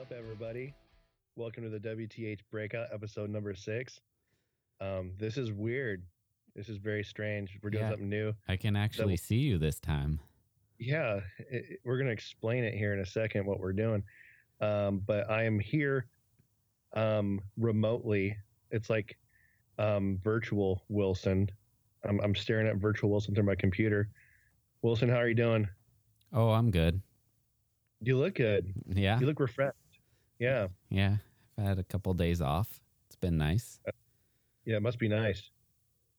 up, everybody? Welcome to the WTH Breakout, episode number six. Um, this is weird. This is very strange. We're doing Yeah. something new. I can actually see you this time. Yeah, it, it- we're going to explain it here in a second what we're doing. Um, but I am here um, remotely. It's like um, virtual Wilson. I'm, I'm staring at virtual Wilson through my computer. Wilson, how are you doing? Oh, I'm good. You look good. Yeah. You look refreshed. Yeah. Yeah. I've had a couple days off. It's been nice. Yeah, it must be nice.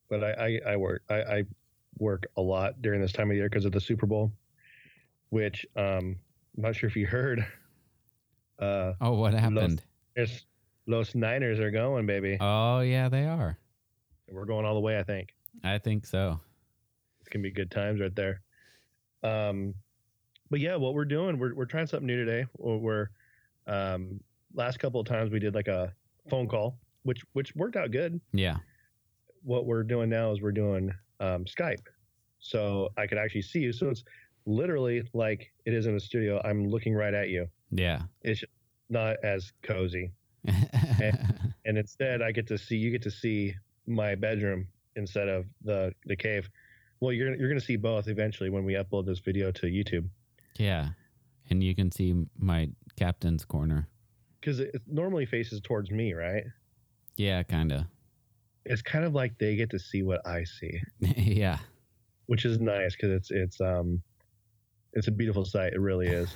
But I, I, I work I, I work a lot during this time of year because of the Super Bowl, which um, I'm not sure if you heard. Uh, Oh, what happened? Los, Los Niners are going, baby. Oh, yeah, they are. We're going all the way. I think I think so. it's gonna be good times right there. Um, but yeah, what we're doing, we're we're trying something new today. We're we're, um, last couple of times we did like a phone call, which which worked out good. Yeah. what we're doing now is we're doing um, Skype. So I could actually see you. So it's literally like it is in the studio. I'm looking right at you. Yeah. It's not as cozy. And instead, I get to see you get to see my bedroom instead of the the cave. Well, you're you're going to see both eventually when we upload this video to YouTube yeah. And you can see my captain's corner. because it normally faces towards me, right? Yeah, kind of. It's kind of like they get to see what I see, yeah. which is nice because it's it's um it's a beautiful sight. It really is.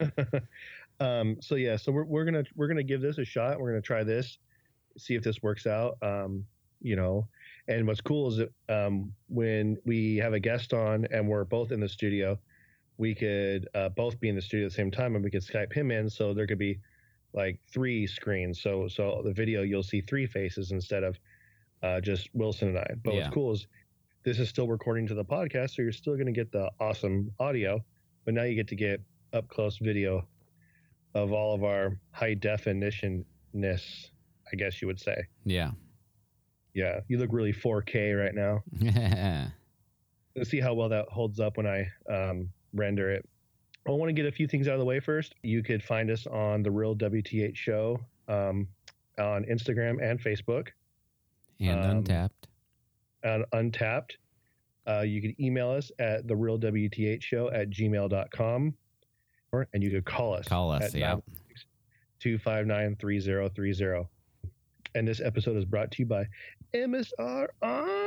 um, so yeah, so we're, we're gonna we're gonna give this a shot. We're gonna try this, see if this works out. Um, you know, and what's cool is that um, when we have a guest on and we're both in the studio, we could uh, both be in the studio at the same time, and we could Skype him in. So there could be like three screens. So so the video you'll see three faces instead of uh, just Wilson and I. But Yeah. what's cool is this is still recording to the podcast, so you're still going to get the awesome audio, but now you get to get up close video of all of our high definitionness, I guess you would say. Yeah. Yeah, you look really 4K right now. Let's see how well that holds up when I um, render it. I want to get a few things out of the way first. You could find us on the Real WTH Show um, on Instagram and Facebook. and Um, Untappd. on Untappd. Uh, you can email us at the real WTH show at gmail.com or, and you could call us. Call us. at Yeah. 259 3030. And this episode is brought to you by MSR Arms. Yeah.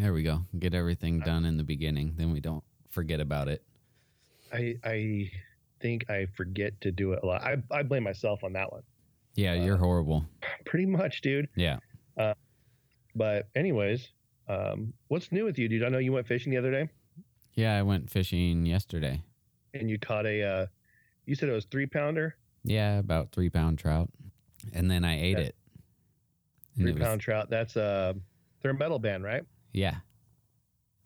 There we go. Get everything done in the beginning. Then we don't forget about it. I, I think I forget to do it a lot. I, I blame myself on that one. Yeah, you're horrible. Pretty much, dude. Yeah. But, anyways, um, what's new with you, dude? I know you went fishing the other day Yeah, I went fishing yesterday. and you caught a, uh, you said it was three pounder. Yeah, about three pound trout. And then I ate Yeah. it. Three it was- trout. That's uh, they're a metal band, right? Yeah.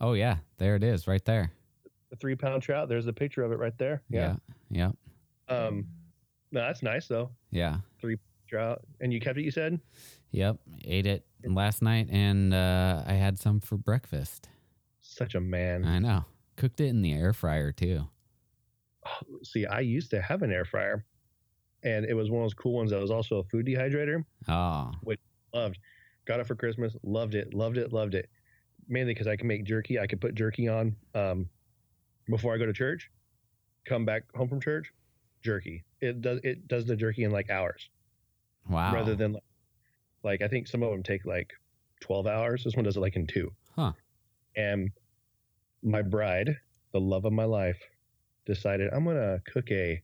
Oh yeah, there it is, right there. The three pound trout. There's a picture of it right there. Yeah. Yeah. Um, no, that's nice though. Yeah. Three Trout, and you kept it. You said. Yep. Ate it last night and uh, I had some for breakfast. Such a man. I know. Cooked it in the air fryer too. See, I used to have an air fryer, and it was one of those cool ones that was also a food dehydrator. Oh. Which loved. Got it for Christmas. Loved it. Loved it. Loved it. Mainly because I can make jerky. I can put jerky on um, before I go to church. Come back home from church, jerky. It does. It does the jerky in like hours. Wow. rather than like, like I think some of them take like 12 hours. This one does it like in two. Huh. And my bride, the love of my life, decided I'm gonna cook a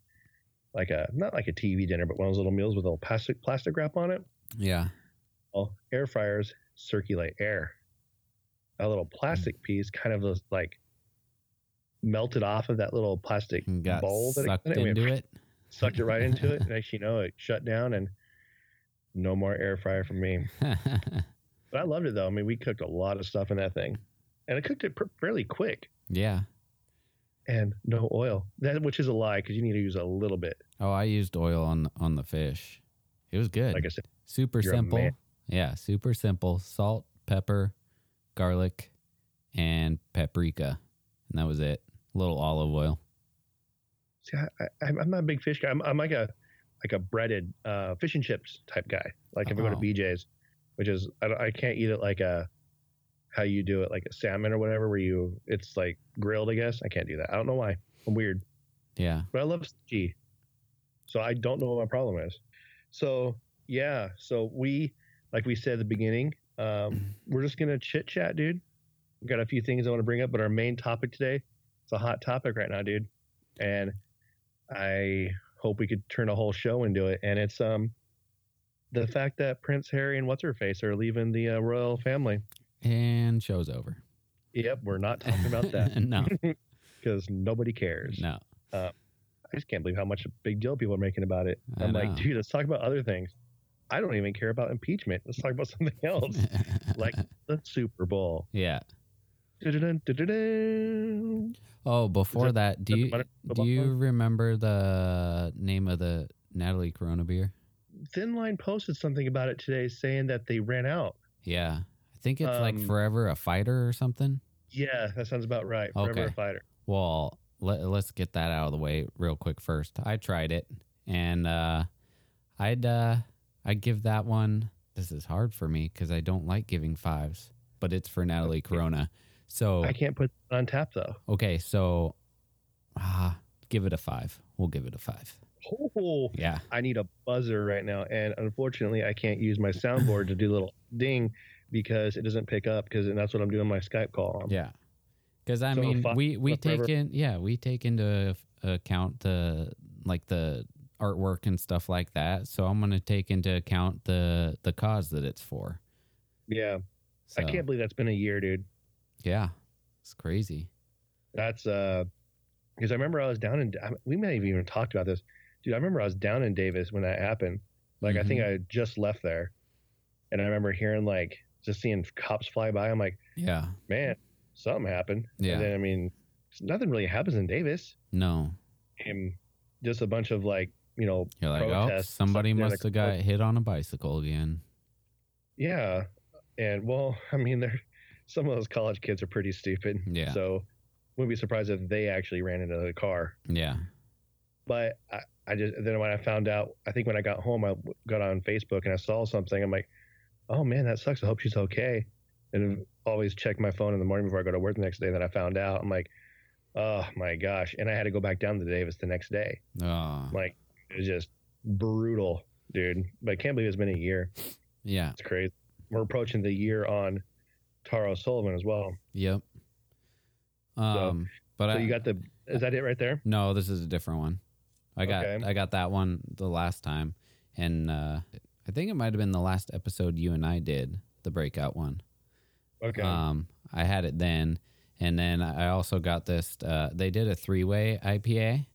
like a not like a TV dinner, but one of those little meals with a little plastic plastic wrap on it. yeah. Well, air fryers circulate air. A little plastic mm. piece kind of was like melted off of that little plastic bowl that sucked it, into it. sucked it right into it. Next, you know, it shut down and no more air fryer for me. But I loved it though. I mean, we cooked a lot of stuff in that thing, and I cooked it pr- fairly quick yeah. and no oil. That which is a lie because you need to use a little bit. Oh, I used oil on on the fish. It was good. Like I said, super simple. Yeah, super simple. Salt, pepper, garlic, and paprika. And that was it. A little olive oil. See, I, I, I'm not a big fish guy. I'm, I'm like a like a breaded uh, fish and chips type guy. Like if I go to Oh. BJ's, which is I, don't- I can't eat it like a how you do it like a salmon or whatever, where you it's like grilled. I guess I can't do that. I don't know why. I'm weird, Yeah. but I love sushi, so I don't know what my problem is. So yeah, so we like we said at the beginning, um, we're just gonna chit chat, dude. We got a few things I want to bring up, but our main topic today, it's a hot topic right now, dude. And I hope we could turn a whole show into it. And it's um the fact that Prince Harry and what's her face are leaving the uh, royal family. And show's over. Yep, we're not talking about that no. because nobody cares. No. I just can't believe how much a big deal people are making about it. I I'm like, dude, let's talk about other things. I don't even care about impeachment. Let's talk about something else, like the Super Bowl. yeah. Dun-dun-dun, dun-dun-dun. Oh, before that- that, do you do you remember the name of the Natalie Corona beer? Thin Line posted something about it today, saying that they ran out. Yeah. I think it's like Um, Forever a Fighter or something. Yeah, that sounds about right. Forever Okay. a fighter. Well, let, let's get that out of the way real quick first. I tried it and uh I'd uh I'd give that one this is hard for me cuz I don't like giving fives, but it's for Natalie Okay. Corona. So I can't put it on tap though. okay, so ah give it a 5. We'll give it a 5. Oh, Yeah. I need a buzzer right now, and unfortunately, I can't use my soundboard to do a little ding because it doesn't pick up. Because and that's what I'm doing my Skype call on. Yeah. Cuz I So mean, fi- we we forever- take in yeah, we take into account the like the artwork and stuff like that. So I'm going to take into account the the cause that it's for. Yeah, I can't believe that's been a year, dude. Yeah. It's crazy. That's uh, because I remember I was down in. I- We may have even talked about this, dude. I remember I was down in Davis when that happened. Like I Mm-hmm. think I had just left there, and I remember hearing like just seeing cops fly by. I'm like, Yeah. man, something happened. Yeah. And then I mean, nothing really happens in Davis. No. And just a bunch of like, you know, You're like, oh, somebody must have got hit on a bicycle again. yeah. And well, I mean, they're some of those college kids are pretty stupid. Yeah. So wouldn't be surprised if they actually ran into the car. Yeah. But I, I just then when I found out, I think when I got home, I got on Facebook and I saw something. I'm like, oh man, that sucks. I hope she's okay. And always check my phone in the morning before I go to work the next day. That I found out, I'm like, oh my gosh. And I had to go back down to Davis the next day. Oh. Like it was just brutal, dude. But I can't believe it's been a year. Yeah. It's crazy. We're approaching the year on Tara Sullivan as well. Yep. Um but So I you got the is that it right there? No, this is a different one. I got Okay. I got that one the last time and uh I think it might have been the last episode you and I did, the breakout one. Okay. Um, I had it then, and then I also got this. Uh, they did a three-way IPA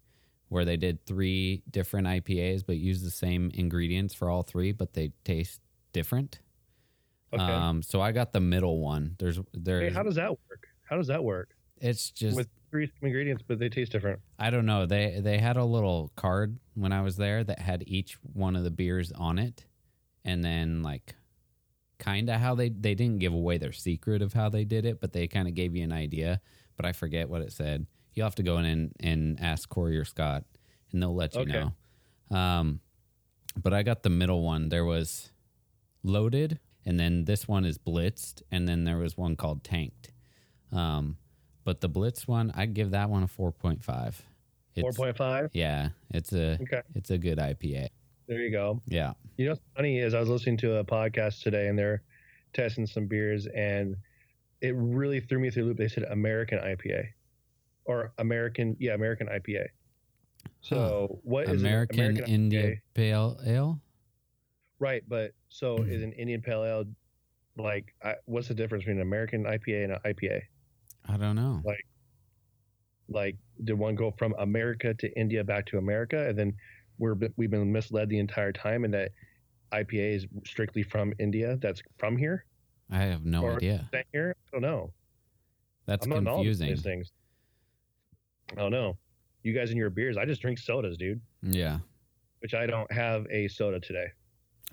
where they did three different IPAs, but use the same ingredients for all three, but they taste different. okay. Um, so I got the middle one. There's hey, how does that work? How does that work? it's just With three ingredients, but they taste different. I don't know. They they had a little card when I was there that had each one of the beers on it, and then like kind of how they they didn't give away their secret of how they did it, but they kind of gave you an idea. But I forget what it said. You'll have to go in and, and ask Corey or Scott, and they'll let you Okay. know. Um, but I got the middle one. There was loaded, and then this one is blitzed, and then there was one called tanked. Um, but the blitz one, I'd give that one a four point five. Four point five. Yeah, it's a Okay, it's a good IPA. there you go. Yeah. You know, what's funny is I was listening to a podcast today, and they're testing some beers, and it really threw me through the loop. They said American IPA, or American, yeah, American IPA. So what is an American, India IPA? Pale Ale. Right, but so hmm. is an Indian Pale Ale like I, what's the difference between an American IPA and an IPA? I don't know. Like- Like, did one go from America to India back to America, and then we're we've been misled the entire time, and that IPA is strictly from India? That's from here, I have no or- idea. here? I don't know. That's I'm confusing. These things. I don't know. You guys and your beers. I just drink sodas, dude. Yeah. Which I don't have a soda today.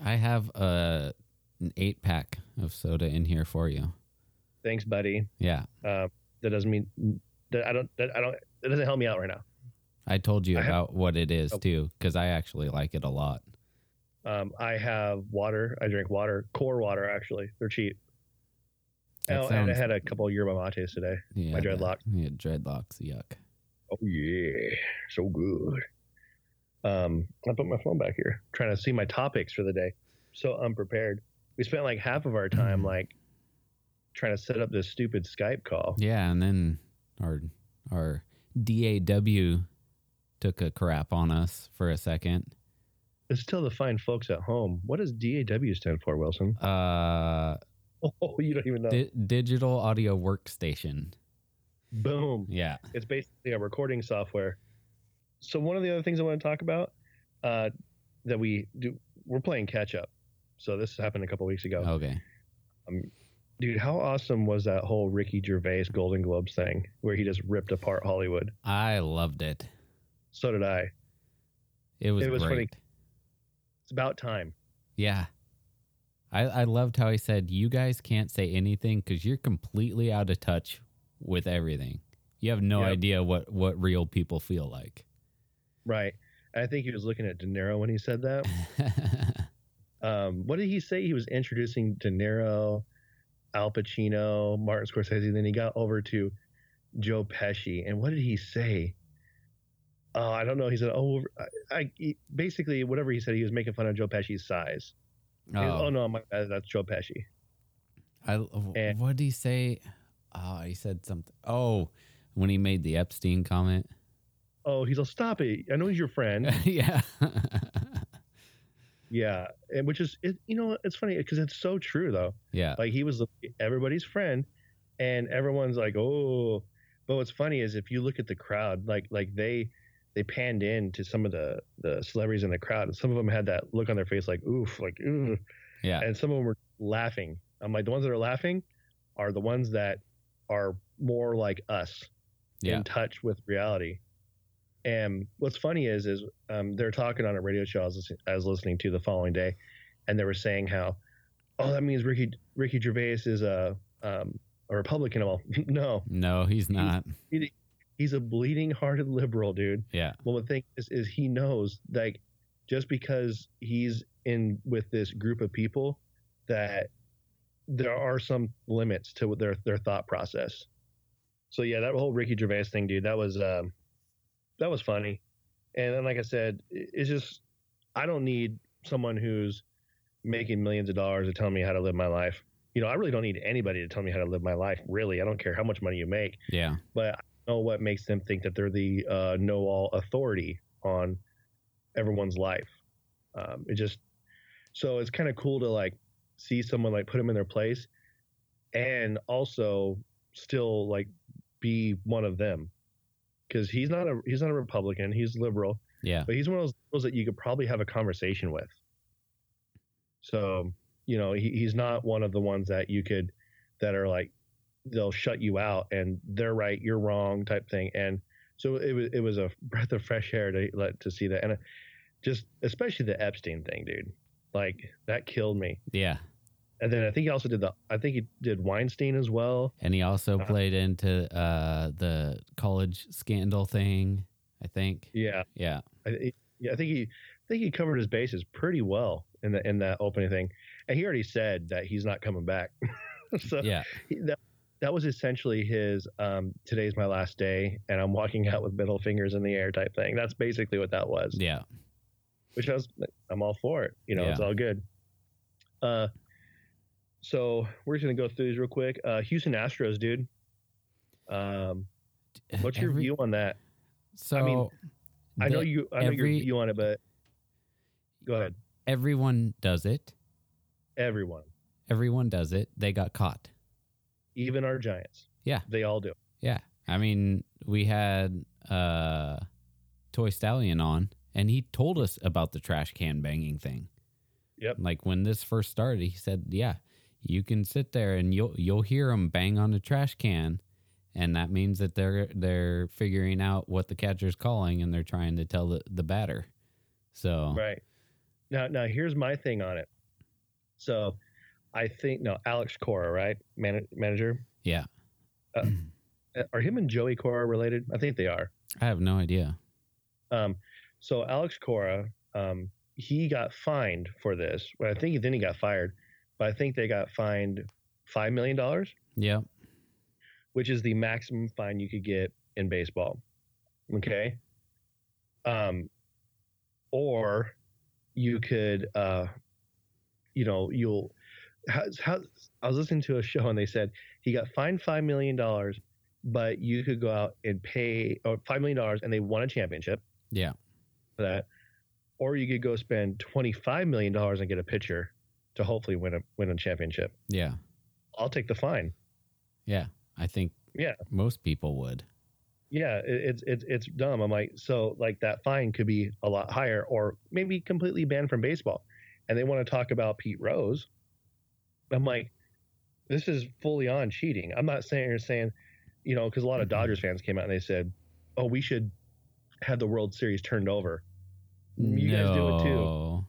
I have a an eight pack of soda in here for you. Thanks, buddy. Yeah. Uh, that doesn't mean that I don't. That I don't. That doesn't help me out right now. I told you I have- about what it is Oh. too, because I actually like it a lot. Um, I have water. I drink water, core water. Actually, they're cheap. That Oh, and I had a couple yerba mates today. Yeah, my dreadlocks. Yeah, dreadlocks. Yuck. Oh yeah, so good. Um, I put my phone back here, trying to see my topics for the day. So unprepared. We spent like half of our time Mm. like trying to set up this stupid Skype call. Yeah, and then our our DAW took a crap on us for a second. It's still the fine folks at home. What does DAW stand for, Wilson? Uh, Oh, you don't even know. di- digital audio workstation. Boom. Yeah. It's basically a recording software. So one of the other things I want to talk about uh, that we do, we're playing catch up. So this happened a couple weeks ago. Okay. Dude, how awesome was that whole Ricky Gervais Golden Globes thing where he just ripped apart Hollywood? I loved it. So did I. It was, It was funny. It's about time. Yeah. I, I loved how he said, You guys can't say anything because you're completely out of touch with everything. You have no Yep. idea what, what real people feel like. Right. I think he was looking at De Niro when he said that. Um, what did he say? He was introducing De Niro, Al Pacino, Martin Scorsese. Then he got over to Joe Pesci. And what did he say? Oh, I don't know. He said, "Oh, I, I he- basically whatever he said. He was making fun of Joe Pesci's size." Oh, oh no, my, that's Joe Pesci. I, and- what did he say? Oh, he said something. Oh, when he made the Epstein comment. Oh, he's like, "Stop it! I know he's your friend." yeah. yeah, and which is, it, you know, it's funny because it's so true though. yeah. Like he was everybody's friend, and everyone's like, "Oh." But what's funny is if you look at the crowd, like like they they panned in to some of the the celebrities in the crowd, and some of them had that look on their face like "oof," like "ooh," Yeah. and some of them were laughing. I'm like, the ones that are laughing are the ones that are more like us, Yeah. in touch with reality. And what's funny is, is um, they're talking on a radio show I was, listening, I was listening to the following day, and they were saying how, oh, that means Ricky Ricky Gervais is a um, a Republican. Well, no, No, he's not. he's a bleeding hearted liberal, dude. Yeah. Well, the thing is, is he knows like just because he's in with this group of people that there are some limits to their their thought process. So yeah, that whole Ricky Gervais thing, dude, that was um, that was funny. And then, like I said, it's just I don't need someone who's making millions of dollars to tell me how to live my life. You know, I really don't need anybody to tell me how to live my life. Really, I don't care how much money you make Yeah. but I know what makes them think that they're the uh, know-all authority on everyone's life. Um, it just so it's kind of cool to like see someone like put them in their place, and also still like be one of them, because he's not a he's not a Republican, he's liberal, Yeah. but he's one of those liberals that you could probably have a conversation with. So you know he, he's not one of the ones that you could that are like they'll shut you out and they're right you're wrong type thing and so it was it was a breath of fresh air to let to see that and uh, just especially the Epstein thing dude like that killed me Yeah. and then I think he also did the I think he did Weinstein as well And he also Uh, played into uh, the college scandal thing, I think. yeah Yeah. I, yeah I think he I think he covered his bases pretty well in the in that opening thing and he already said that he's not coming back so Yeah. he, that, that was essentially his um, today's my last day and i'm walking out with middle fingers in the air type thing that's basically what that was Yeah. Which i was i'm all for it. You know it's all good. Uh so we're just gonna go through these real quick. Uh houston astros dude. Um what's your Every- view on that? So I mean, i know you i know every- your view on it but go ahead. Everyone does it. everyone. Everyone does it. They got caught. even our giants. Yeah. they all do. Yeah. I mean, we had uh Toy Stallion on and he told us about the trash can banging thing. Yep. Like when this first started, he said, "Yeah, you can sit there and you'll you'll hear them bang on the trash can." And that means that they're they're figuring out what the catcher's calling and they're trying to tell the, the batter. So Right. Now, now here's my thing on it. So, I think no, Alex Cora, right, Man- manager. yeah. Uh, Are him and Joey Cora related? I think they are. I have no idea. Um, so Alex Cora, um, he got fined for this. Well, I think then he got fired, but I think they got fined five million dollars, Yeah, which is the maximum fine you could get in baseball. Okay. Um, or you could, uh, you know, you'll. How, how, I was listening to a show and they said he got fined five million dollars, but you could go out and pay or five million dollars and they won a championship Yeah. For that, or you could go spend twenty five million dollars and get a pitcher to hopefully win a win a championship. Yeah. I'll take the fine. Yeah. I think Yeah. most people would. Yeah, it's it's it's dumb. I'm like, so like that fine could be a lot higher, or maybe completely banned from baseball. And they want to talk about Pete Rose. I'm like, this is fully on cheating. I'm not saying you're saying, you know, because a lot of Mhm. Dodgers fans came out and they said, oh, we should have the World Series turned over. You guys do it too.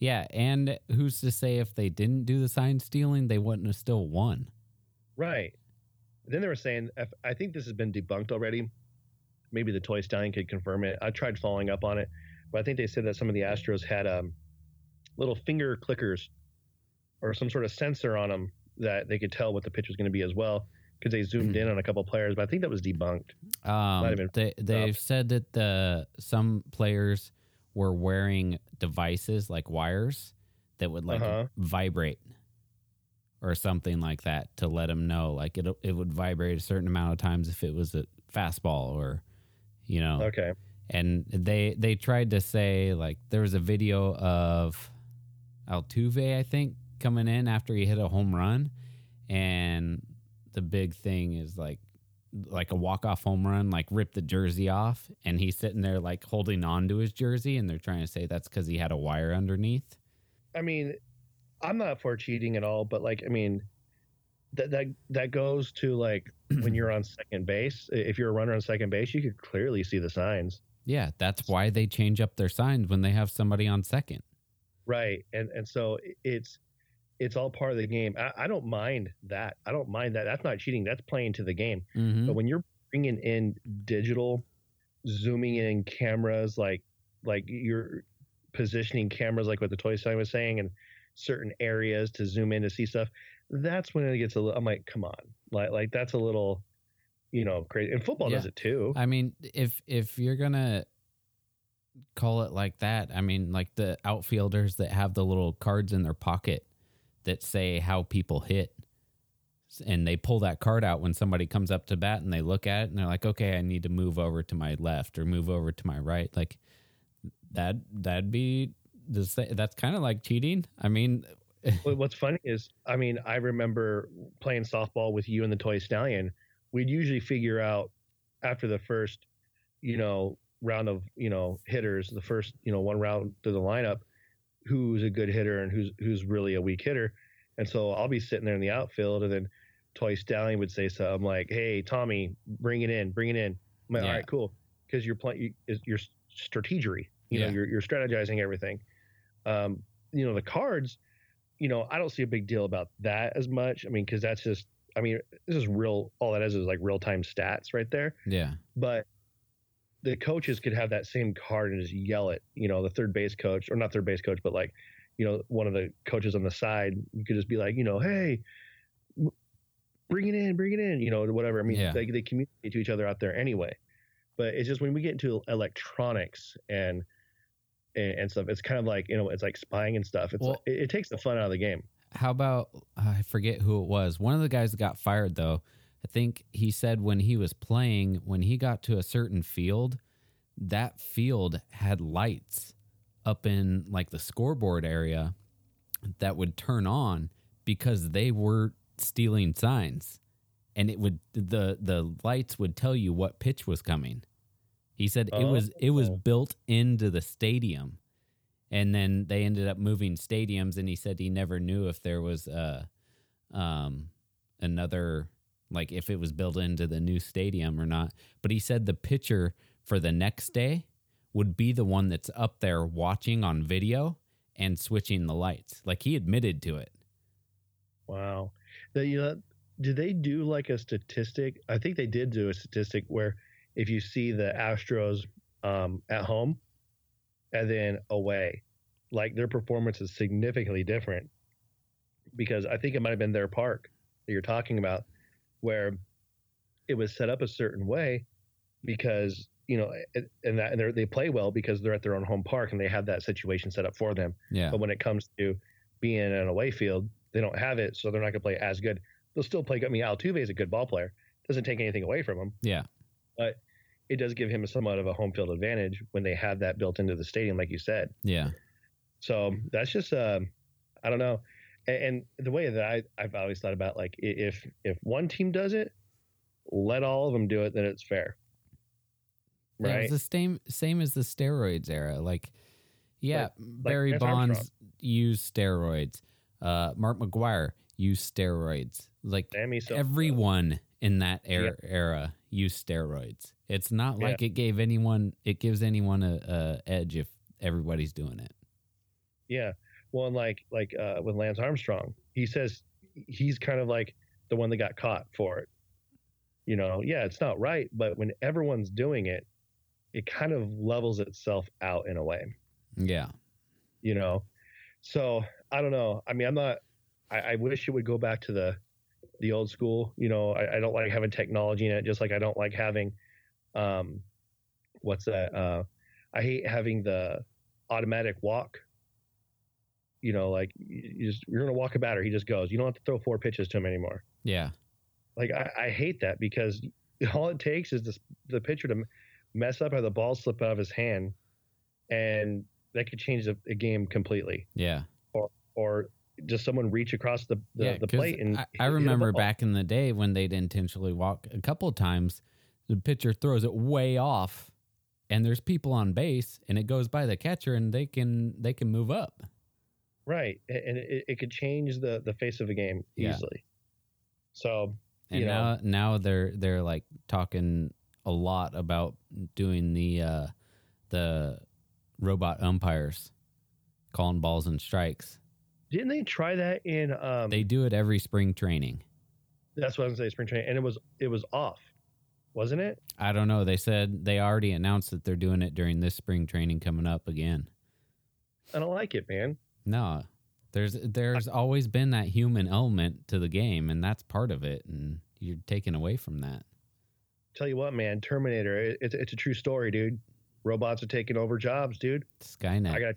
Yeah, and who's to say if they didn't do the sign stealing, they wouldn't have still won? Right. Then they were saying, if- I think this has been debunked already. Maybe the Toy Stallion could confirm it. I tried following up on it, but I think they said that some of the Astros had um, little finger clickers or some sort of sensor on them that they could tell what the pitch was going to be as well because they zoomed in on a couple players. But I think that was debunked. Um, been they they've said that the some players were wearing devices like wires that would like Uh-huh. vibrate or something like that to let them know like it it would vibrate a certain amount of times if it was a fastball or you know Okay. and they they tried to say like there was a video of Altuve I think coming in after he hit a home run and the big thing is like like a walk off home run like rip the jersey off and he's sitting there like holding on to his jersey and they're trying to say that's cuz he had a wire underneath I mean, I'm not for cheating at all, but like, I mean, that that that goes to like when you're on second base. If you're a runner on second base, you could clearly see the signs. yeah that's why they change up their signs when they have somebody on second Right. And and so it's it's all part of the game. I, I don't mind that. I don't mind that. That's not cheating. That's playing to the game. mhm But when you're bringing in digital, zooming in cameras, like like you're positioning cameras, like what the toy sign was saying, and certain areas to zoom in to see stuff, that's when it gets a little. I'm like, come on, like like that's a little, you know, crazy. And football does it too. I mean, if if you're gonna call it like that, I mean, like the outfielders that have the little cards in their pocket that say how people hit, and they pull that card out when somebody comes up to bat, and they look at it, and they're like, "Okay, I need to move over to my left or move over to my right." Like that, that'd be that's kind of like cheating. I mean, what's funny is, I mean, I remember playing softball with you and the toy stallion. We'd usually figure out after the first, you know, round of you know hitters, the first you know one round to the lineup, who's a good hitter and who's who's really a weak hitter. And so I'll be sitting there in the outfield, and then toy stallion would say something like, "Hey, Tommy, bring it in, bring it in." I'm like, Yeah. "All right, cool," because you're playing, you're strategery. You know, Yeah. you're you're strategizing everything. Um, you know, the cards you know, I don't see a big deal about that as much. I mean, because that's just, I mean, this is real. All that is is like real time stats right there. yeah, But the coaches could have that same card and just yell it. You know, the third base coach, or not third base coach, but like, you know, one of the coaches on the side, you could just be like, you know, hey, bring it in, bring it in, you know, whatever. I mean, Yeah. they, they communicate to each other out there anyway. But it's just when we get into electronics and and, and stuff, it's kind of like you know, it's like spying and stuff. It's Well- it, it takes the fun out of the game. how about I forget who it was. One of the guys that got fired though, I think he said when he was playing, when he got to a certain field, that field had lights up in like the scoreboard area that would turn on because they were stealing signs. And it would the the lights would tell you what pitch was coming. He said it was it was Oh. built into the stadium and then they ended up moving stadiums and he said he never knew if there was a um another like if it was built into the new stadium or not but he said the pitcher for the next day would be the one that's up there watching on video and switching the lights like he admitted to it Wow. The, you know, did they do like a statistic? I think they did do a statistic where if you see the Astros um, at home and then away. Like their performance is significantly different because I think it might have been their park that you're talking about where it was set up a certain way because you know and that and they play well because they're at their own home park and they have that situation set up for them Yeah. but when it comes to being in an away field they don't have it so they're not going to play as good they'll still play i mean altuve is a good ball player doesn't take anything away from him Yeah. But it does give him somewhat of a home field advantage when they have that built into the stadium like you said Yeah. so that's just um i don't know and, the way that I, i've always thought about like if if one team does it let all of them do it then it's fair Yeah, right it's the same same as the steroids era. Like, yeah, Barry Lance Bonds used steroids. Uh, Mark McGwire used steroids. Like everyone in that era, era used steroids. It's not Yeah. like it gave anyone. It gives anyone a, a edge if everybody's doing it. Yeah. Well, and like like uh, with Lance Armstrong, he says he's kind of like the one that got caught for it. You know, yeah, it's not right, but when everyone's doing it, it kind of levels itself out in a way. Yeah. You know, so I don't know. I mean, I'm not. I, I wish it would go back to the the old school. You know, I, I don't like having technology in it, just like I don't like having, um, what's that? Uh, I hate having the automatic walk. You know, like you just you're gonna walk a batter, he just goes. You don't have to throw four pitches to him anymore. Yeah. Like I, I hate that because all it takes is this, the pitcher to mess up or the ball slip out of his hand, and that could change the, the game completely. Yeah. Or or just someone reach across the the, yeah, the plate and I, I remember back in the day when they'd intentionally walk a couple of times. The pitcher throws it way off, and there's people on base, and it goes by the catcher, and they can they can move up. Right, and it, it could change the the face of a game Yeah. easily. So And you know, now now they're they're like talking a lot about doing the uh the robot umpires calling balls and strikes. didn't they try that in? Um, They do it every spring training. that's what I was gonna spring training, and it was it was off, wasn't it? I don't know. They said they already announced that they're doing it during this spring training coming up again. I don't like it, man. No. There's there's always been that human element to the game and that's part of it and you're taken away from that. Tell you what, man, Terminator, it, it's it's a true story, dude. Robots are taking over jobs, dude. Skynet. I got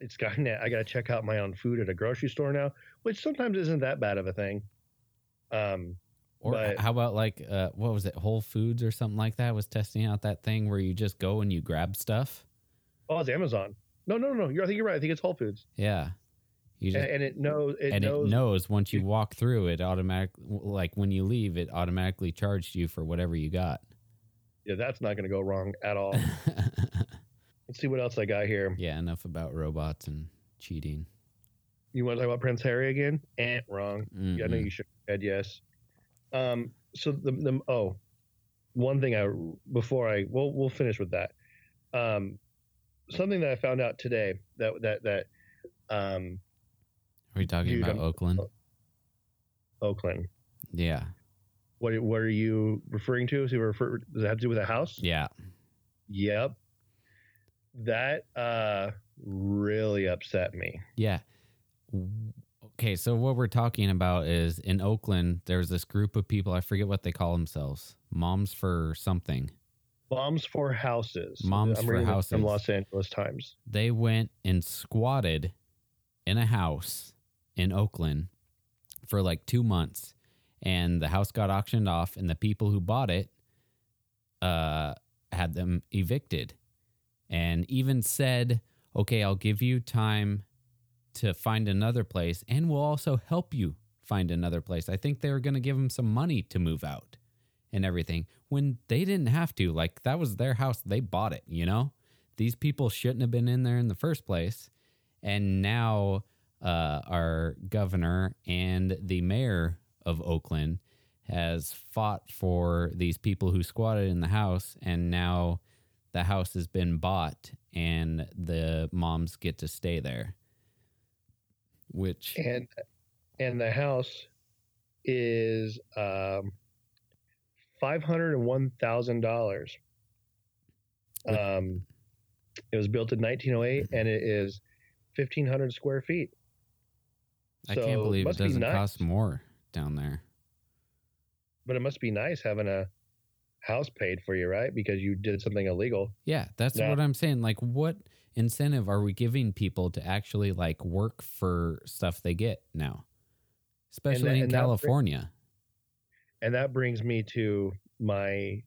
it's Skynet. I got to check out my own food at a grocery store now, which sometimes isn't that bad of a thing. Um, Or But- how about like uh, what was it? Whole Foods or something like that was testing out that thing where you just go and you grab stuff. oh, it's Amazon. No, no, no. You're, I think you're right. I think it's Whole Foods, Yeah, you just and, and it knows. It and knows. it knows once you walk through it automatic like when you leave it automatically charged you for whatever you got. Yeah, that's not going to go wrong at all. Let's see what else I got here. yeah, enough about robots and cheating. You want to talk about Prince Harry again? Eh, wrong. Yeah, I know you should have said yes. Um, so the, the oh, one thing I before I we'll we'll finish with that. Um, something that I found out today that that that um, Are we talking Dude, about I'm- Oakland? Oakland. Yeah, What what are you referring to? Is it refer, does it have to do with a house? yeah. Yep. That uh really upset me. Yeah. Okay, so what we're talking about is in Oakland, there's this group of people. I forget what they call themselves. Moms for something. Moms for houses. Moms I'm for reading houses. from Los Angeles Times. They went and squatted in a house in Oakland for like two months, and the house got auctioned off, and the people who bought it uh, had them evicted, and even said, "Okay, I'll give you time to find another place, and we'll also help you find another place." I think they were going to give them some money to move out and everything when they didn't have to. Like that was their house; they bought it. You know, these people shouldn't have been in there in the first place, and now uh, our governor and the mayor of Oakland has fought for these people who squatted in the house, and now the house has been bought, and the moms get to stay there. Which And and the house is um five hundred and one thousand dollars. Um, it was built in 1908, and it is 1,500 square feet. I So, can't believe it be doesn't nice. cost more down there. But it must be nice having a house paid for you, right? Because you did something illegal. Yeah, that's Yeah. what I'm saying. Like, what incentive are we giving people to actually like work for stuff they get now, especially in and that bring- California? And that brings me to my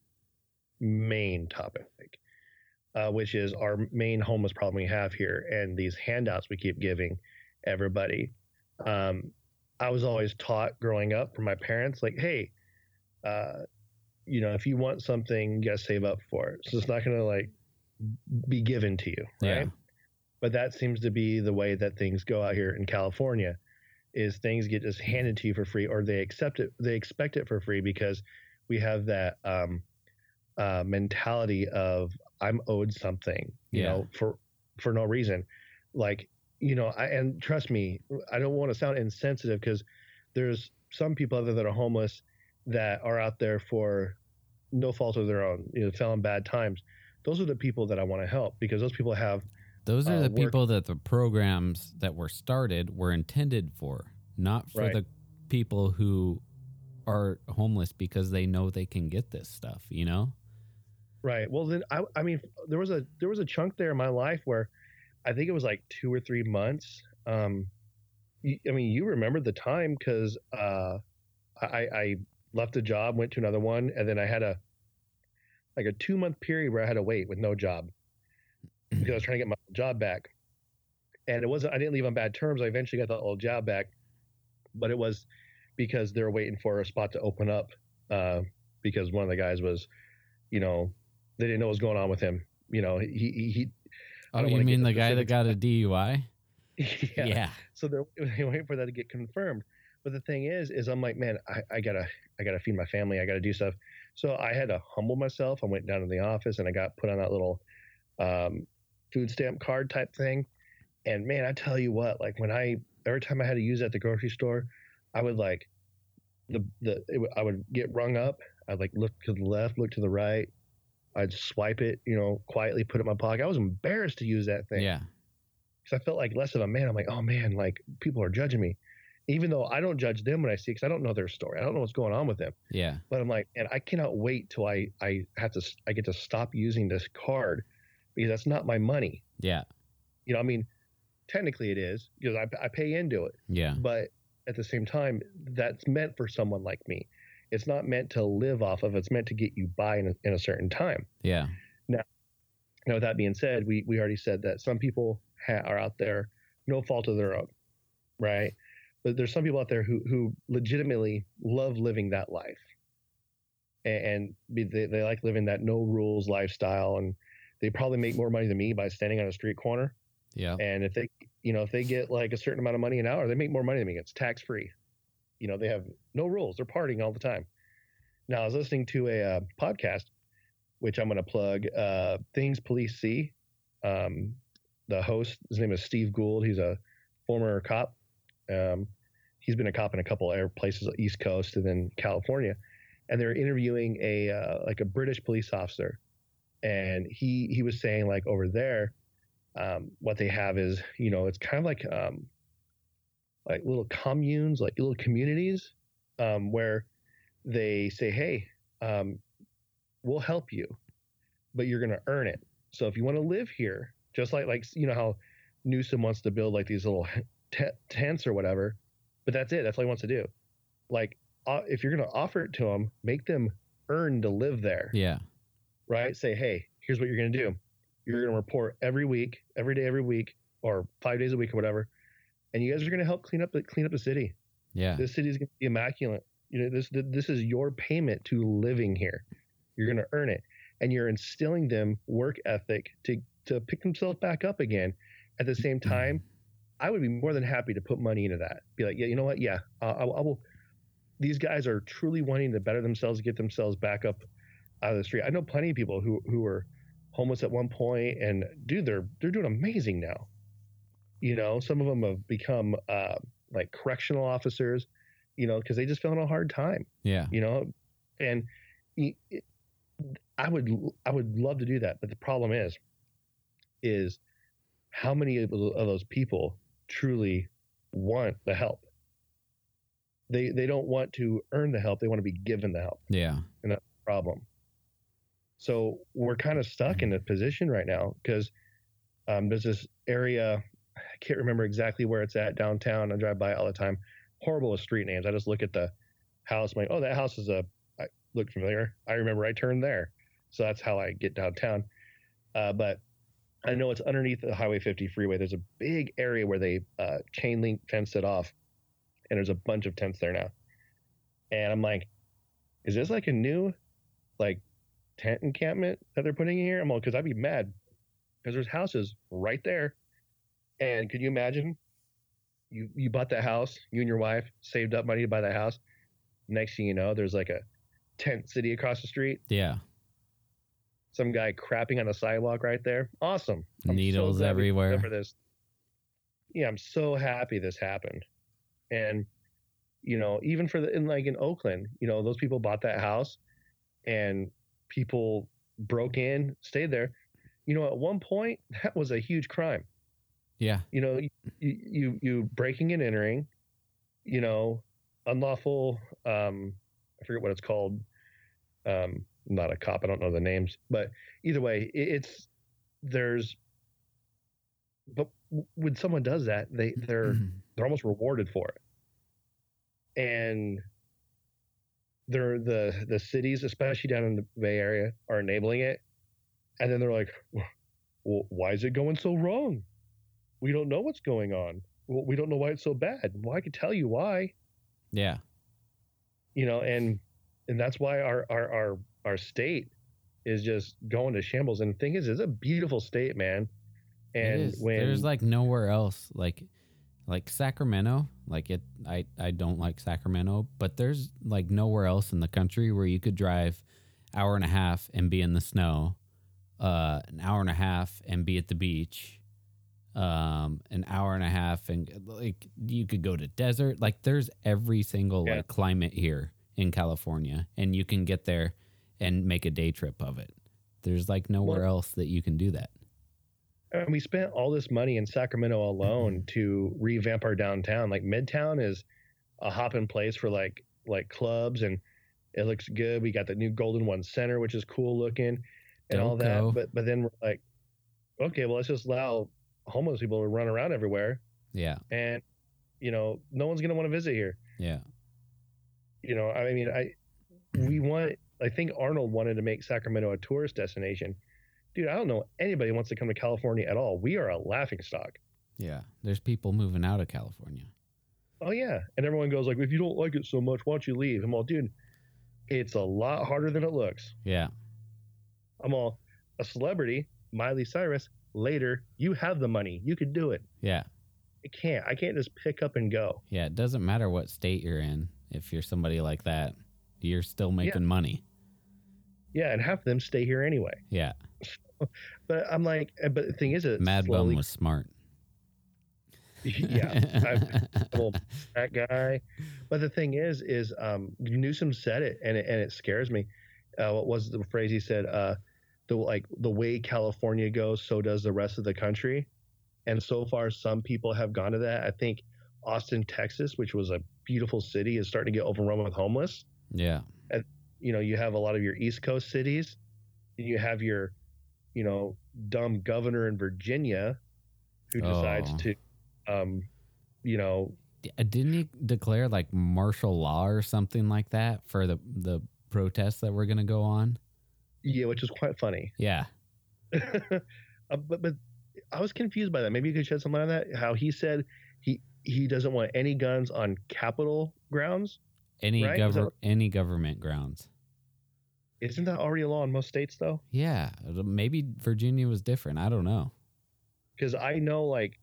main topic, uh, which is our main homeless problem we have here and these handouts we keep giving everybody. Um, I was always taught growing up from my parents, like, hey, uh, you know, if you want something, you got to save up for it. So it's not going to like be given to you, right? Yeah. But that seems to be the way that things go out here in California is things get just handed to you for free or they accept it they expect it for free because we have that um, uh, mentality of I'm owed something, you Yeah. know, for for no reason. Like, you know, I, and trust me, I don't want to sound insensitive because there's some people out there that are homeless that are out there for no fault of their own, you know, fell in bad times. Those are the people that I want to help because those people have Those are uh, the work- people that the programs that were started were intended for, not for Right. the people who are homeless because they know they can get this stuff, you know? Right. Well, then I, I mean, there was a there was a chunk there in my life where I think it was like two or three months. Um, you, I mean, you remember the time because uh, I, I left a job, went to another one, and then I had a like a two month period where I had to wait with no job because I was trying to get my job back. And it wasn't I didn't leave on bad terms. I eventually got the old job back, but it was because they were waiting for a spot to open up uh, because one of the guys was, you know, they didn't know what was going on with him. You know, he he, he I Oh, don't you mean the guy that got a DUI? he yeah. So they're, they're waiting for that to get confirmed. But the thing is, is I'm like, man, I, I gotta I gotta feed my family. I gotta do stuff. So I had to humble myself. I went down to the office and I got put on that little um, food stamp card type thing. And man, I tell you what, like when I every time I had to use it at the grocery store, I would like the the it, I would get rung up. I'd like look to the left, look to the right. I'd swipe it, you know, quietly put it in my pocket. I was embarrassed to use that thing Yeah. because I felt like less of a man. I'm like, oh man, like people are judging me, even though I don't judge them when I see because I don't know their story. I don't know what's going on with them. Yeah. But I'm like, and I cannot wait till I I have to I get to stop using this card because that's not my money. Yeah. You know, I mean, technically it is because I I pay into it, Yeah. but at the same time, that's meant for someone like me. It's not meant to live off of. It's meant to get you by in a, in a certain time. Yeah. Now, with that being said, we we already said that some people ha- are out there, no fault of their own, right? But there's some people out there who who legitimately love living that life, and, and they they like living that no rules lifestyle, and they probably make more money than me by standing on a street corner. Yeah. And if they, you know, if they get like a certain amount of money an hour, they make more money than me. It's tax free. You know, they have no rules. They're partying all the time. Now, I was listening to a uh, podcast, which I'm going to plug. Uh, Things Police See. Um, the host, his name is Steve Gould. He's a former cop. Um, he's been a cop in a couple of places, East Coast and then California. And they're interviewing a uh, like a British police officer, and he he was saying like over there um, what they have is you know it's kind of like um, like little communes like little communities um, where they say hey um, we'll help you but you're going to earn it. So if you want to live here just like like you know how newsom wants to build like these little t- tents or whatever but that's it that's all he wants to do. Like uh, if you're going to offer it to them make them earn to live there. Yeah. Right? Say, hey, here's what you're going to do. You're going to report every week, every day, every week, or five days a week or whatever, and you guys are going to help clean up the clean up the city. Yeah. This city is going to be immaculate. You know, this this is your payment to living here. You're going to earn it, and you're instilling them work ethic to to pick themselves back up again. At the mm-hmm. same time, I would be more than happy to put money into that. Be like, yeah, you know what? Yeah, I, I, I will. These guys are truly wanting to better themselves, get themselves back up out of the street. I know plenty of people who who were homeless at one point, and dude, they're they're doing amazing now. You know, some of them have become uh, like correctional officers. You know, because they just fell in a hard time. Yeah. You know, and it- I would I would love to do that, but the problem is, is how many of those people truly want the help? They they don't want to earn the help; they want to be given the help. Yeah. And that problem. So we're kind of stuck in a position right now because um, there's this area. I can't remember exactly where it's at downtown. I drive by all the time. Horrible with street names. I just look at the house. I'm like, oh, that house is a. I look familiar. I remember I turned there. So that's how I get downtown. Uh, but I know it's underneath the Highway 50 freeway. There's a big area where they uh, chain link fenced it off, and there's a bunch of tents there now. And I'm like, is this like a new, like, tent encampment that they're putting in here? I'm like, because I'd be mad because there's houses right there. And could you imagine? You you bought that house, you and your wife saved up money to buy that house. Next thing you know, there's like a tent city across the street Yeah. some guy crapping on the sidewalk right there. Awesome. I'm Needles did everywhere. For this. Yeah, I'm so happy this happened. And you know, even for the in like in Oakland, you know, those people bought that house and people broke in, stayed there. You know, at one point that was a huge crime. Yeah. You know, you you, you breaking and entering, you know, unlawful um I forget what it's called. Um I'm not a cop, I don't know the names, but either way, it, it's there's but when someone does that, they they're they're almost rewarded for it. And they're the the cities, especially down in the Bay Area, are enabling it. And then they're like, well, why is it going so wrong? We don't know what's going on. Well, we don't know why it's so bad. Well, I could tell you why. yeah. You know, and and that's why our our our, our state is just going to shambles. And the thing is, it's a beautiful state, man. And when there's like nowhere else like like Sacramento, like it I I don't like Sacramento, but there's like nowhere else in the country where you could drive hour and a half and be in the snow, uh an hour and a half and be at the beach. Um an hour and a half and like you could go to desert. Like there's every single Yeah. like climate here in California and you can get there and make a day trip of it. There's like nowhere else that you can do that. And we spent all this money in Sacramento alone Mm-hmm. to revamp our downtown. Like Midtown is a hopping place for like like clubs, and it looks good. We got the new Golden One Center, which is cool looking, and all that. Delco. But but then we're like, okay, well let's just allow homeless people to run around everywhere, Yeah. and you know no one's gonna want to visit here. Yeah. You know, I mean, I we want. I think Arnold wanted to make Sacramento a tourist destination. Dude, I don't know anybody wants to come to California at all. We are a laughing stock. Yeah, there's people moving out of California. Oh yeah, and everyone goes like, if you don't like it so much, why don't you leave? I'm all, dude, it's a lot harder than it looks. Yeah, I'm all, a celebrity, Miley Cyrus. Later, you have the money, you could do it. yeah, I can't. I can't just pick up and go. yeah. It doesn't matter what state you're in. If you're somebody like that, you're still making money. Yeah, and half of them stay here anyway. Yeah, But I'm like, uh, but the thing is, it's Mad Bum was smart. yeah, that guy. But the thing is, is um, Newsom said it, and it, and it scares me. Uh, what was the phrase he said? Uh, the like the way California goes, so does the rest of the country. And so far, some people have gone to that. I think Austin, Texas, which was a beautiful city, is starting to get overrun with homeless. yeah, You know, you have a lot of your East Coast cities. and You have your, you know, dumb governor in Virginia, who decides Oh. to, um, you know, uh, didn't he declare like martial law or something like that for the the protests that were going to go on? yeah, which is quite funny. Yeah, Uh, but but I was confused by that. Maybe you could shed some light on that. How he said he he doesn't want any guns on Capitol grounds. any Right? Gover- any government grounds. Isn't that already a law in most states though? Yeah, maybe Virginia was different. I don't know. Because I know like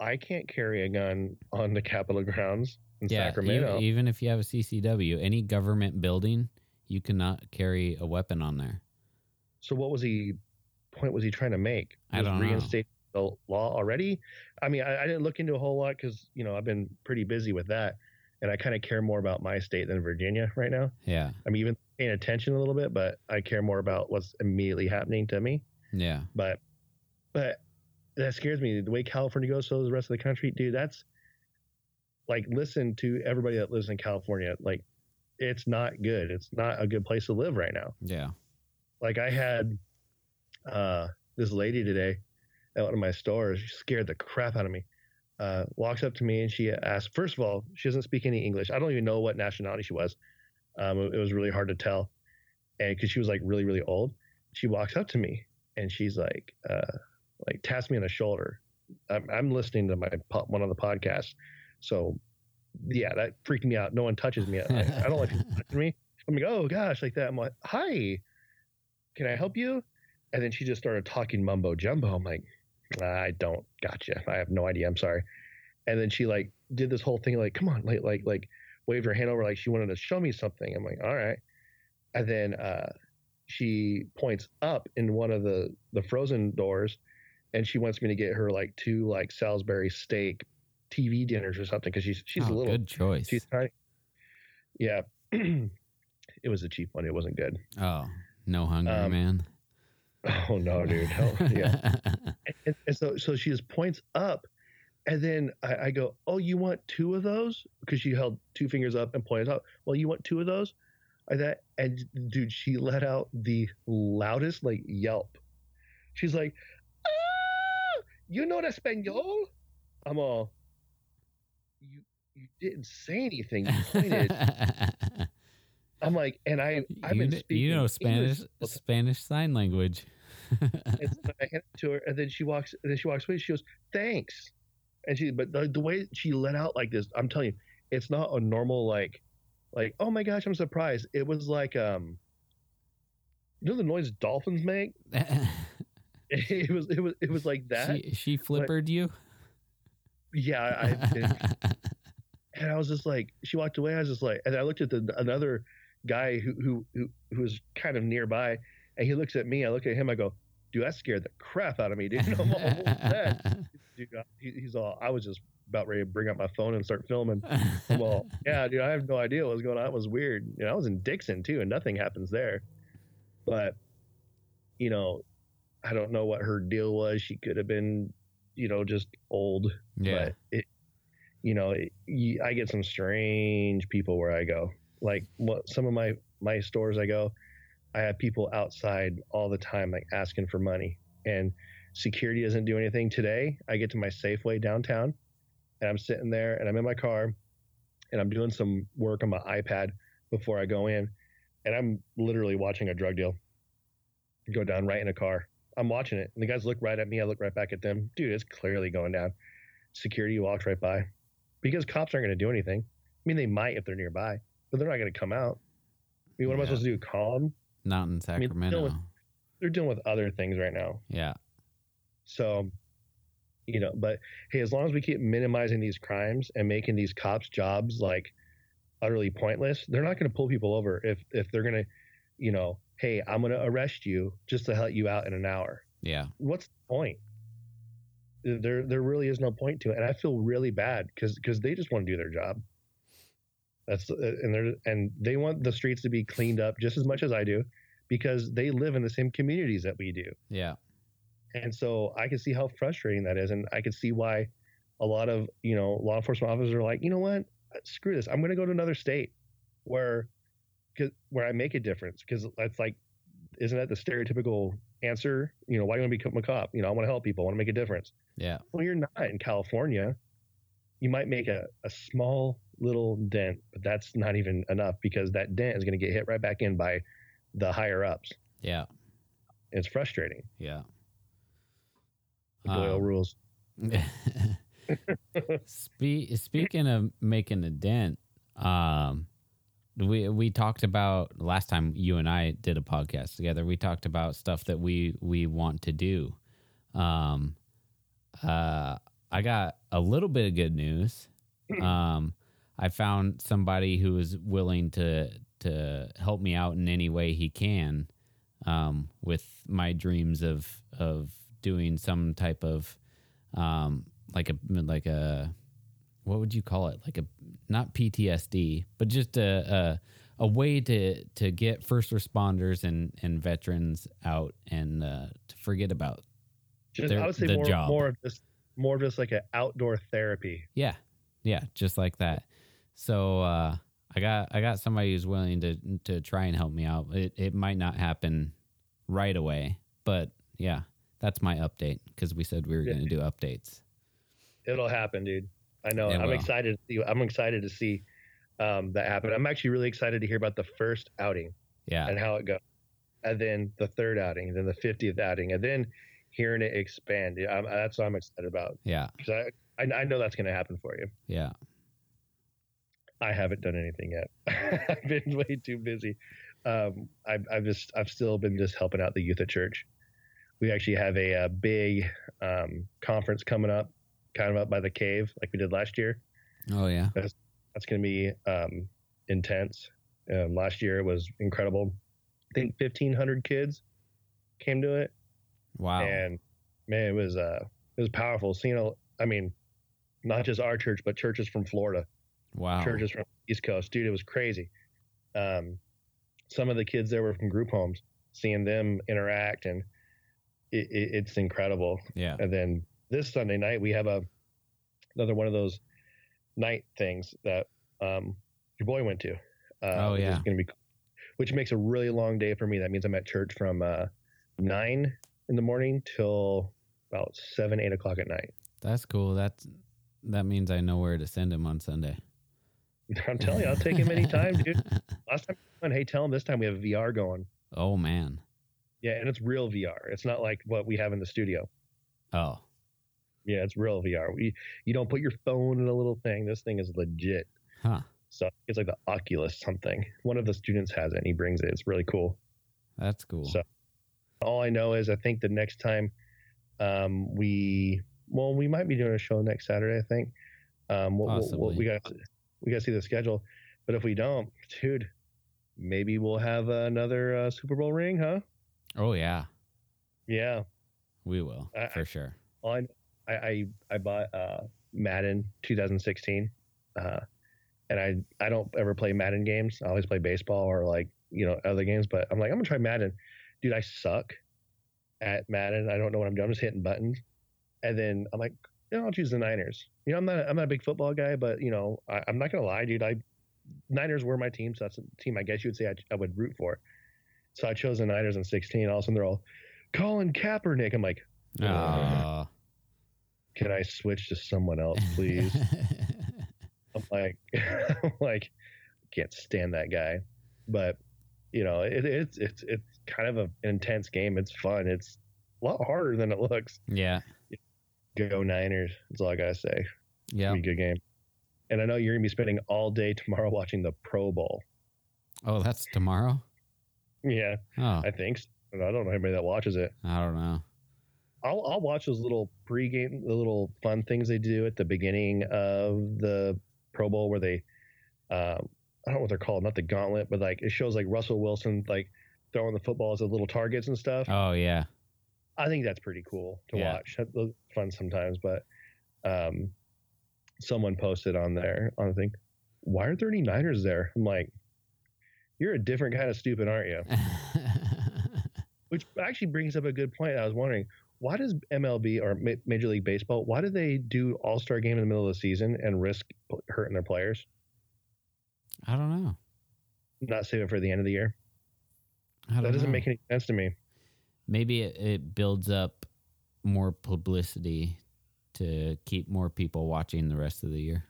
I can't carry a gun on the Capitol grounds in Yeah, e- Sacramento. even if you have a CCW, any government building, you cannot carry a weapon on there. so what was he point was he trying to make? I Just don't know. reinstate the law already? I mean, I, I didn't look into a whole lot because you know I've been pretty busy with that. And I kind of care more about my state than Virginia right now. Yeah. I'm even paying attention a little bit, but I care more about what's immediately happening to me. Yeah. But but that scares me. The way California goes, so does the rest of the country, dude. That's like listen to everybody that lives in California. Like it's not good. It's not a good place to live right now. Yeah. Like I had uh this lady today at one of my stores. She scared the crap out of me. Uh, walks up to me and she asks, First of all, she doesn't speak any English. I don't even know what nationality she was. Um, it, was really hard to tell, and because she was like really really old, she walks up to me and she's like, uh, like taps me on the shoulder. I'm, I'm listening to my po- one of the podcasts, so yeah, that freaked me out. No one touches me. I, I don't like people touching me. I'm like, oh gosh, like that. I'm like, hi, can I help you? And then she just started talking mumbo jumbo. I'm like, I don't gotcha. I have no idea. I'm sorry. And then she like did this whole thing like, come on, like like like waved her hand over like she wanted to show me something. I'm like, all right. And then uh, she points up in one of the the frozen doors, and she wants me to get her like two like Salisbury steak TV dinners or something because she's she's oh, a little good choice. she's tiny. Yeah, it was a cheap one. It wasn't good. oh, no hungry Um, man. Oh no, dude. Oh, yeah. and, and so so she just points up and then I, I go oh you want two of those? Because she held two fingers up and pointed up well you want two of those? I that and dude she let out the loudest like yelp. She's like ah, you know espanol? I'm all you you didn't say anything. You pointed. I'm like and i i've you, been speaking you know Spanish Spanish sign language. And so I hand it to her, and then she walks, and then she walks away. She goes, "Thanks," and she, but the, the way she let out like this, I'm telling you, it's not a normal like, like, oh my gosh, I'm surprised. It was like, um, you know the noise dolphins make. It was, it was, it was like that. she she flippered you. yeah, I, and I was just like, she walked away. I was just like, and I looked at the another guy who who who, who was kind of nearby, and he looks at me. I look at him. I go, dude, that scared the crap out of me, dude. I'm all, "What was dude, he, he's all. I was just about ready to bring up my phone and start filming. I'm yeah, dude, I have no idea what was going on. It was weird. You know, I was in Dixon too, and nothing happens there. But, you know, I don't know what her deal was. She could have been, you know, just old. yeah. But it, you know, it, you, I get some strange people where I go. Like what some of my my stores I go, I have people outside all the time, like asking for money, and security doesn't do anything. Today, I get to my Safeway downtown, and I'm sitting there, and I'm in my car, and I'm doing some work on my iPad before I go in, and I'm literally watching a drug deal go down right in a car. I'm watching it, and the guys look right at me. I look right back at them. Dude, it's clearly going down. Security walks right by because cops aren't going to do anything. I mean, they might if they're nearby, but they're not going to come out. I mean, what am I supposed to do? Call them? Not in mean, Sacramento. still with- They're dealing with other things right now. yeah. So, you know, but hey, as long as we keep minimizing these crimes and making these cops' jobs like utterly pointless, they're not going to pull people over if if they're going to, you know, hey, I'm going to arrest you just to help you out in an hour. Yeah. What's the point? There, there really is no point to it, and I feel really bad because because they just want to do their job. That's uh, and they're and they want the streets to be cleaned up just as much as I do, because they live in the same communities that we do. Yeah. And so I can see how frustrating that is. And I can see why a lot of, you know, law enforcement officers are like, you know what? Uh, screw this. I'm going to go to another state where, where I make a difference. Cause that's like, isn't that the stereotypical answer? You know, why do you want to become a cop? You know, I want to help people. I want to make a difference. Yeah. Well, you're not in California. You might make a, a small little dent, but that's not even enough because that dent is going to get hit right back in by the higher ups. Yeah. It's frustrating. Yeah. Doyle Um, rules. Spe- speaking of making a dent, um, we we talked about last time you and I did a podcast together. We talked about stuff that we we want to do. Um, uh, I got a little bit of good news. Um, I found somebody who is willing to to help me out in any way he can um, with my dreams of of doing some type of um, like a like a what would you call it? Like a not PTSD, but just a a, a way to to get first responders and and veterans out and uh, to forget about. Just Their- I would say the more job. more of just more of just like an outdoor therapy. Yeah, yeah, just like that. So uh, I got I got somebody who's willing to to try and help me out. It it might not happen right away, but yeah, that's my update because we said we were Yeah. going to do updates. It'll happen, dude. I know. It I'm will. excited. To see, I'm excited to see um, that happen. I'm actually really excited to hear about the first outing Yeah, and how it goes, and then the third outing, then the 50th outing, and then hearing it expand. Yeah, I'm, that's what I'm excited about yeah, because I, I I know that's going to happen for you. yeah. I haven't done anything yet. I've been way too busy. Um, I've, I've just, I've still been just helping out the youth at church. We actually have a, uh big um, conference coming up, kind of up by the cave, like we did last year. Oh yeah, That's going to be um, intense. Um, last year it was incredible. I think 1,500 kids came to it, wow. and man, it was uh, it was powerful. Seeing, a, I mean, not just our church, but churches from Florida Wow. churches from the East Coast. Dude, it was crazy. Um, some of the kids there were from group homes. Seeing them interact and it, it, it's incredible. Yeah. And then this Sunday night we have a another one of those night things that um, your boy went to. Uh, Oh, which is yeah. gonna be, which makes a really long day for me. That means I'm at church from uh, nine in the morning till about seven, eight o'clock at night. That's cool. That's that means I know where to send him on Sunday. I'm telling you, I'll take him anytime, dude. Last time, hey, tell him this time we have VR going. oh man. Yeah, and it's real VR. It's not like what we have in the studio. Oh. Yeah, it's real VR. We, you don't put your phone in a little thing. This thing is legit. Huh. So it's like the Oculus something. One of the students has it and he brings it. It's really cool. That's cool. So- All I know is I think the next time um, we, well, we might be doing a show next Saturday. I think. Um, we got we got to see the schedule. But if we don't, dude, maybe we'll have another uh, Super Bowl ring, huh? oh yeah, Yeah. we will I- for sure. I, I, I, I bought uh, Madden 2016, uh, and I, I don't ever play Madden games. I always play baseball or like you know other games. But I'm like, I'm gonna try Madden, dude. I suck at Madden. I don't know what I'm doing. I'm just hitting buttons, and then I'm like, know, I'll choose the Niners. You know, I'm not, I'm not a big football guy, but you know, I, I'm not gonna lie, dude. I Niners were my team, so that's a team I guess you would say I, I would root for. So I chose the Niners in 16. All of a sudden, they're all Colin Kaepernick. I'm like, Aw. can I switch to someone else, please? I'm like, I'm like, can't stand that guy. But you know, it, it's it's it's kind of an intense game. It's fun. It's a lot harder than it looks. yeah. Go Niners. That's all I gotta say. Yeah. Good game. And I know you're gonna be spending all day tomorrow watching the Pro Bowl. Oh, that's tomorrow. Yeah, Oh, I think. So. I don't know anybody that watches it. I don't know. I'll I'll watch those little pregame, the little fun things they do at the beginning of the Pro Bowl where they, um, I don't know what they're called, not the gauntlet, but like it shows like Russell Wilson like throwing the footballs at little targets and stuff. Oh yeah. I think that's pretty cool to Yeah. watch. That's fun sometimes, but um, someone posted on there on the thing, why aren't there any Niners there? I'm like, you're a different kind of stupid, aren't you? Which actually brings up a good point. I was wondering, why does MLB or Major League Baseball, why do they do All Star game in the middle of the season and risk hurting their players? I don't know. Not save it for the end of the year. That doesn't make any sense to me. Maybe it, it builds up more publicity to keep more people watching the rest of the year.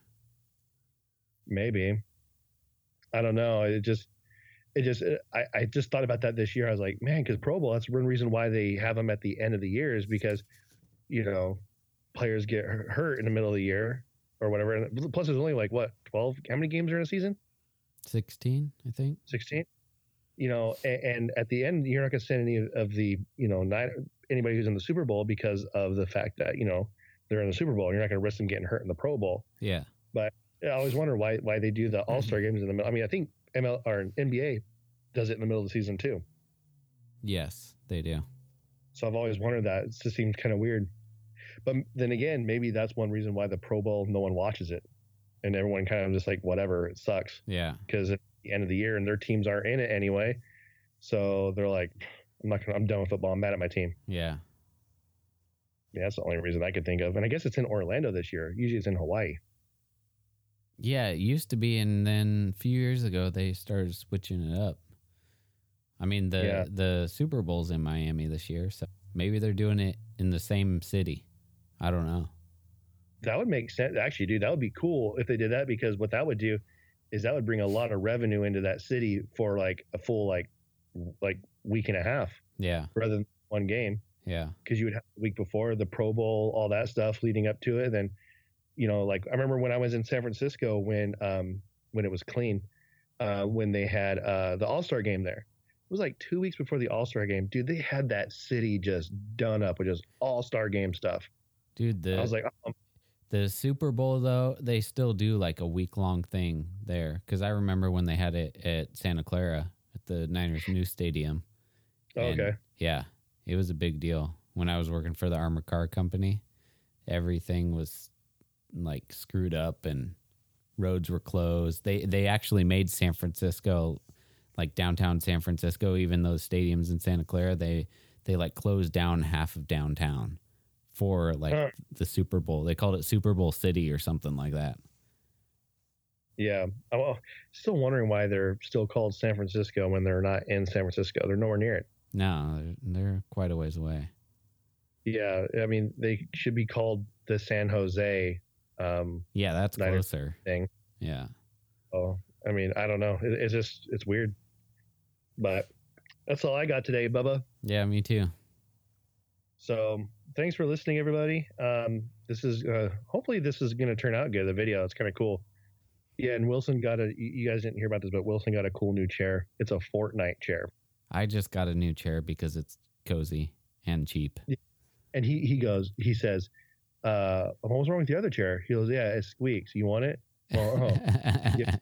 Maybe. I don't know. It just, it just, I, I just thought about that this year. I was like, man, because Pro Bowl, that's one reason why they have them at the end of the year is because, you know, players get hurt in the middle of the year or whatever. And plus, there's only like what, 12? How many games are in a season? 16, I think. 16 you know and, and at the end you're not going to send any of the you know not anybody who's in the super bowl because of the fact that you know they're in the super bowl and you're not going to risk them getting hurt in the pro bowl. Yeah. But I always wonder why why they do the mm-hmm. all-star games in the middle i mean i think ml or nba does it in the middle of the season too. Yes, they do. so i've always wondered that. It just seems kind of weird. But then again maybe that's one reason why the pro bowl no one watches it. And everyone kind of just like whatever, it sucks. Yeah. because the end of the year and their teams aren't in it anyway. So they're like, I'm not gonna, I'm done with football. I'm mad at my team. Yeah. Yeah, that's the only reason I could think of. And I guess it's in Orlando this year. Usually it's in Hawaii. Yeah, it used to be, and then a few years ago they started switching it up. I mean the Yeah. the Super Bowl's in Miami this year, so maybe they're doing it in the same city. I don't know. That would make sense. Actually, dude, that would be cool if they did that because what that would do is that would bring a lot of revenue into that city for like a full like like week and a half Yeah, rather than one game yeah, because you would have the week before the Pro Bowl, all that stuff leading up to it. Then, you know, like I remember when I was in San Francisco when um when it was clean, uh, when they had uh the All Star game there. It was like two weeks before the All Star game, dude. They had that city just done up with just All Star game stuff. dude. The I was like, oh, the Super Bowl though, they still do like a week long thing there because I remember when they had it at Santa Clara at the Niners new stadium. oh, And, okay, Yeah, it was a big deal when I was working for the armored car company. Everything was like screwed up and roads were closed. They they actually made San Francisco like downtown San Francisco, even those stadiums in Santa Clara, they they like closed down half of downtown for like Huh. the Super Bowl. They called it Super Bowl City or something like that. yeah. I'm uh, still wondering why they're still called San Francisco when they're not in San Francisco. They're nowhere near it. No, they're, they're quite a ways away. Yeah, I mean they should be called the San Jose. Um, Yeah, that's Niners closer. thing. Yeah. Oh, I mean, I don't know. It, it's just it's weird. But that's all I got today, Bubba. Yeah, me too. So thanks for listening, everybody. Um, this is uh, hopefully this is going to turn out good. The video, it's kind of cool. Yeah, and Wilson got a. You guys didn't hear about this, but Wilson got a cool new chair. It's a Fortnite chair, I just got a new chair because it's cozy and cheap. and he he goes, he says, uh, "What was wrong with the other chair?" He goes, "Yeah, it squeaks. You want it? Well, oh, yeah.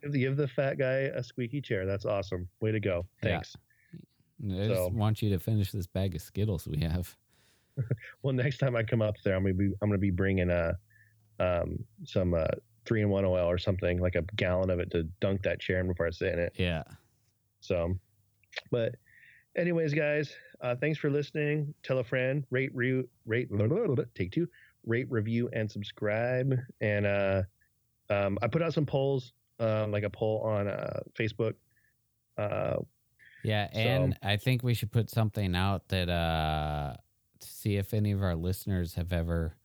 give, the, give the fat guy a squeaky chair. That's awesome. Way to go. Yeah. Thanks." I just So- want you to finish this bag of Skittles we have. Well, next time I come up there, I'm gonna be I'm gonna be bringing a um some uh three in one oil or something like a gallon of it to dunk that chair in before I sit in it. Yeah. So, but anyways, guys, uh, thanks for listening. Tell a friend, rate, re- rate, take two, rate, review, and subscribe. And uh, um, I put out some polls, um, like a poll on uh, Facebook. Uh, Yeah, So- and I think we should put something out that uh to see if any of our listeners have ever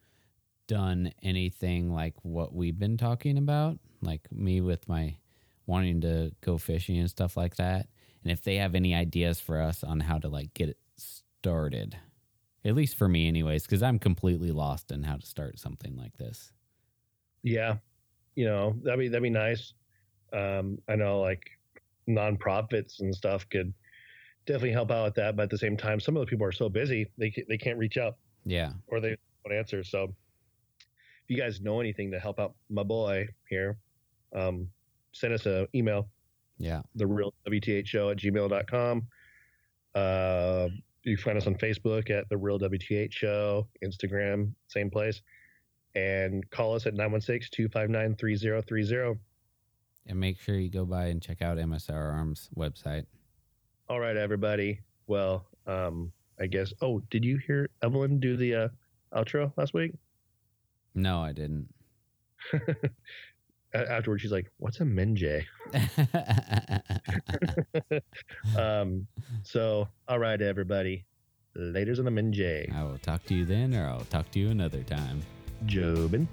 done anything like what we've been talking about, like me with my wanting to go fishing and stuff like that. And if they have any ideas for us on how to like get it started. At least for me anyways, cuz I'm completely lost in how to start something like this. yeah, you know that'd be that'd be nice. Um, I know like nonprofits and stuff could definitely help out with that, but at the same time, some of the people are so busy they they can't reach out. Yeah. or they don't answer. So if you guys know anything to help out my boy here, um, send us an email, Yeah. the real WTH show at gmail.com. Uh, you can find us on Facebook at the real WTH show, Instagram, same place, and call us at 916 259 3030. And make sure you go by and check out MSR Arms website. All right, everybody. Well, um, I guess. Oh, did you hear Evelyn do the uh, outro last week? No, I didn't. Afterwards, she's like, "What's a menjay?" um, so, all right, everybody. Laters on the Minjay. I will talk to you then, or I'll talk to you another time. Jobin.